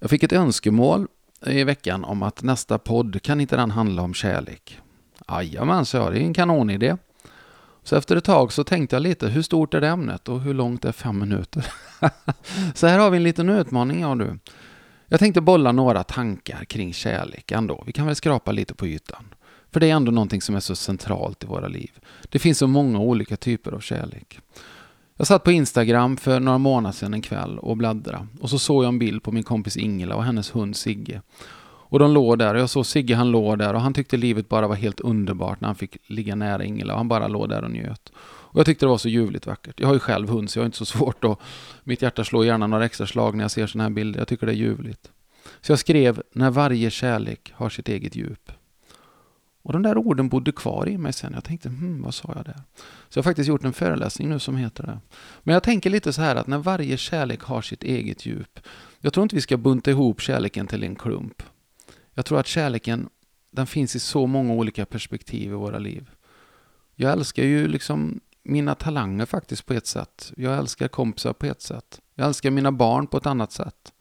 Jag fick ett önskemål i veckan om att nästa podd, kan inte den handla om kärlek? Jajamän, sa jag, det är en kanonidé. Så efter ett tag så tänkte jag lite, hur stort är det ämnet och hur långt är fem minuter? så här har vi en liten utmaning, jag du. Jag tänkte bolla några tankar kring kärlek ändå. Vi kan väl skrapa lite på ytan. För det är ändå någonting som är så centralt i våra liv. Det finns så många olika typer av kärlek. Jag satt på Instagram för några månader sedan en kväll och bläddrade. Och så såg jag en bild på min kompis Ingela och hennes hund Sigge. Och de låg där och jag såg Sigge, han låg där och han tyckte livet bara var helt underbart när han fick ligga nära Ingela och han bara låg där och njöt. Och jag tyckte det var så ljuvligt vackert. Jag har ju själv hund så jag har inte så svårt att... Mitt hjärta slår gärna några extra slag när jag ser sådana här bilder. Jag tycker det är ljuvligt. Så jag skrev, när varje kärlek har sitt eget djup. Och de där orden bodde kvar i mig sen. Jag tänkte, hmm, vad sa jag där? Så jag har faktiskt gjort en föreläsning nu som heter det. Men jag tänker lite så här att när varje kärlek har sitt eget djup. Jag tror inte vi ska bunta ihop kärleken till en klump. Jag tror att kärleken, den finns i så många olika perspektiv i våra liv. Jag älskar ju liksom mina talanger faktiskt på ett sätt. Jag älskar kompisar på ett sätt. Jag älskar mina barn på ett annat sätt.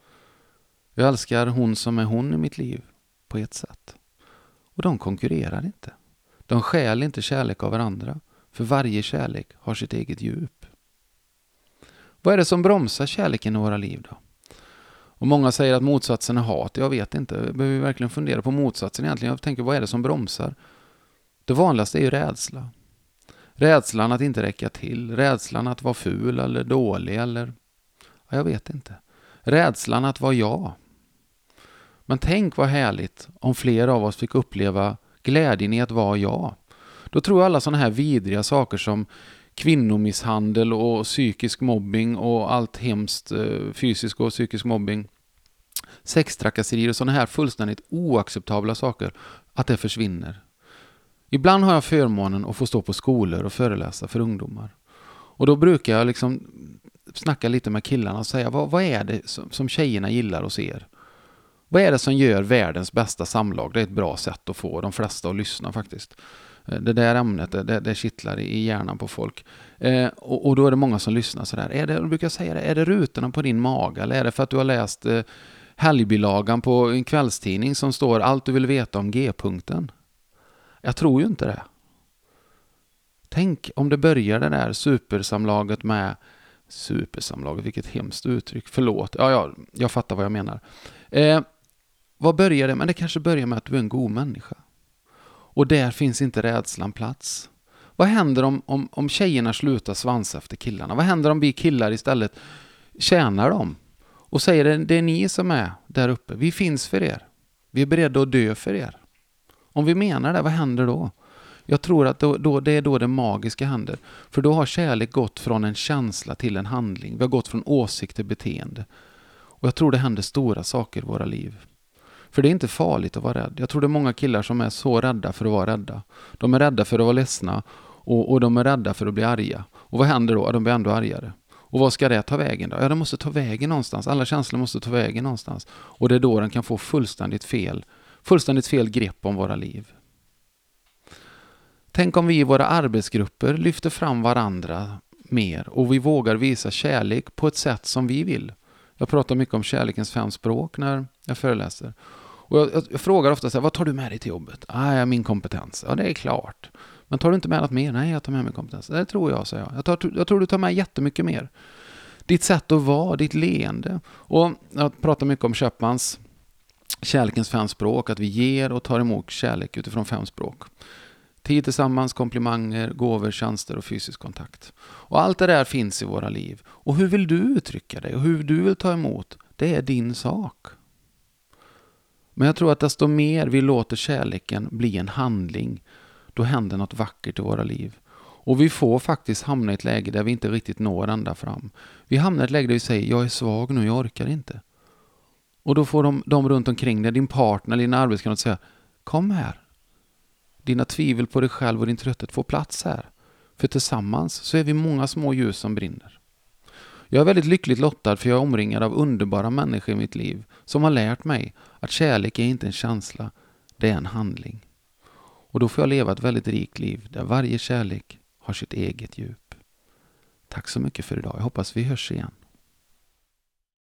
Jag älskar hon som är hon i mitt liv på ett sätt. Och de konkurrerar inte. De skäl inte kärlek av varandra. För varje kärlek har sitt eget djup. Vad är det som bromsar kärleken i våra liv då? Och många säger att motsatsen är hat. Jag vet inte. Jag behöver verkligen fundera på motsatsen egentligen. Jag tänker, vad är det som bromsar? Det vanligaste är ju rädsla. Rädslan att inte räcka till. Rädslan att vara ful eller dålig eller... Ja, jag vet inte. Rädslan att vara jag. Men tänk vad härligt om fler av oss fick uppleva glädjen i att vara jag. Då tror jag alla sådana här vidriga saker som kvinnomisshandel och psykisk mobbing och allt hemskt eh, fysisk och psykisk mobbing, sextrakasserier och sådana här fullständigt oacceptabla saker, att det försvinner. Ibland har jag förmånen att få stå på skolor och föreläsa för ungdomar. Och då brukar jag liksom snacka lite med killarna och säga vad, vad är det som, som tjejerna gillar hos er? Vad är det som gör världens bästa samlag? Det är ett bra sätt att få de flesta att lyssna faktiskt. Eh, det där ämnet, det, det kittlar i hjärnan på folk. Eh, och, och, då är det många som lyssnar sådär. Är det, jag brukar säga det, är det rutorna på din mage eller är det för att du har läst eh, helgbilagan på en kvällstidning som står allt du vill veta om G-punkten? Jag tror ju inte det. Tänk om det börjar det där supersamlaget med Supersamlaget, vilket hemskt uttryck. Förlåt. Ja, ja, jag fattar vad jag menar. Eh, vad börjar det med? Det kanske börjar med att du är en god människa. Och där finns inte rädslan plats. Vad händer om, om, om tjejerna slutar svansa efter killarna? Vad händer om vi killar istället tjänar dem? Och säger det, det är ni som är där uppe. Vi finns för er. Vi är beredda att dö för er. Om vi menar det, vad händer då? Jag tror att då, då, det är då det magiska händer. För då har kärlek gått från en känsla till en handling. Vi har gått från åsikt till beteende. Och jag tror det händer stora saker i våra liv. För det är inte farligt att vara rädd. Jag tror det är många killar som är så rädda för att vara rädda. De är rädda för att vara ledsna och, och de är rädda för att bli arga. Och vad händer då? De blir ändå argare. Och vad ska det ta vägen då? Ja, det måste ta vägen någonstans. Alla känslor måste ta vägen någonstans. Och det är då den kan få fullständigt fel, fullständigt fel grepp om våra liv. Tänk om vi i våra arbetsgrupper lyfter fram varandra mer och vi vågar visa kärlek på ett sätt som vi vill. Jag pratar mycket om kärlekens fem språk när jag föreläser. Och jag, jag, jag frågar ofta så här, vad tar du med dig till jobbet? Ah, min kompetens. Ja, det är klart. Men tar du inte med något mer? Nej, jag tar med mig kompetens. Det tror jag, säger jag. Jag, tar, jag tror du tar med jättemycket mer. Ditt sätt att vara, ditt leende. Och jag pratar mycket om Köpmans kärlekens fem språk, att vi ger och tar emot kärlek utifrån fem språk. Tid tillsammans, komplimanger, gåvor, tjänster och fysisk kontakt. Och allt det där finns i våra liv. Och hur vill du uttrycka dig och hur du vill ta emot, det är din sak. Men jag tror att desto mer vi låter kärleken bli en handling, då händer något vackert i våra liv. Och vi får faktiskt hamna i ett läge där vi inte riktigt når ända fram. Vi hamnar i ett läge där vi säger, jag är svag nu, jag orkar inte. Och då får de, de runt omkring dig, din partner, din arbetskamrat säga, kom här, dina tvivel på dig själv och din trötthet får plats här. För tillsammans så är vi många små ljus som brinner. Jag är väldigt lyckligt lottad för jag är omringad av underbara människor i mitt liv som har lärt mig att kärlek är inte en känsla, det är en handling. Och då får jag leva ett väldigt rikt liv där varje kärlek har sitt eget djup. Tack så mycket för idag. Jag hoppas vi hörs igen.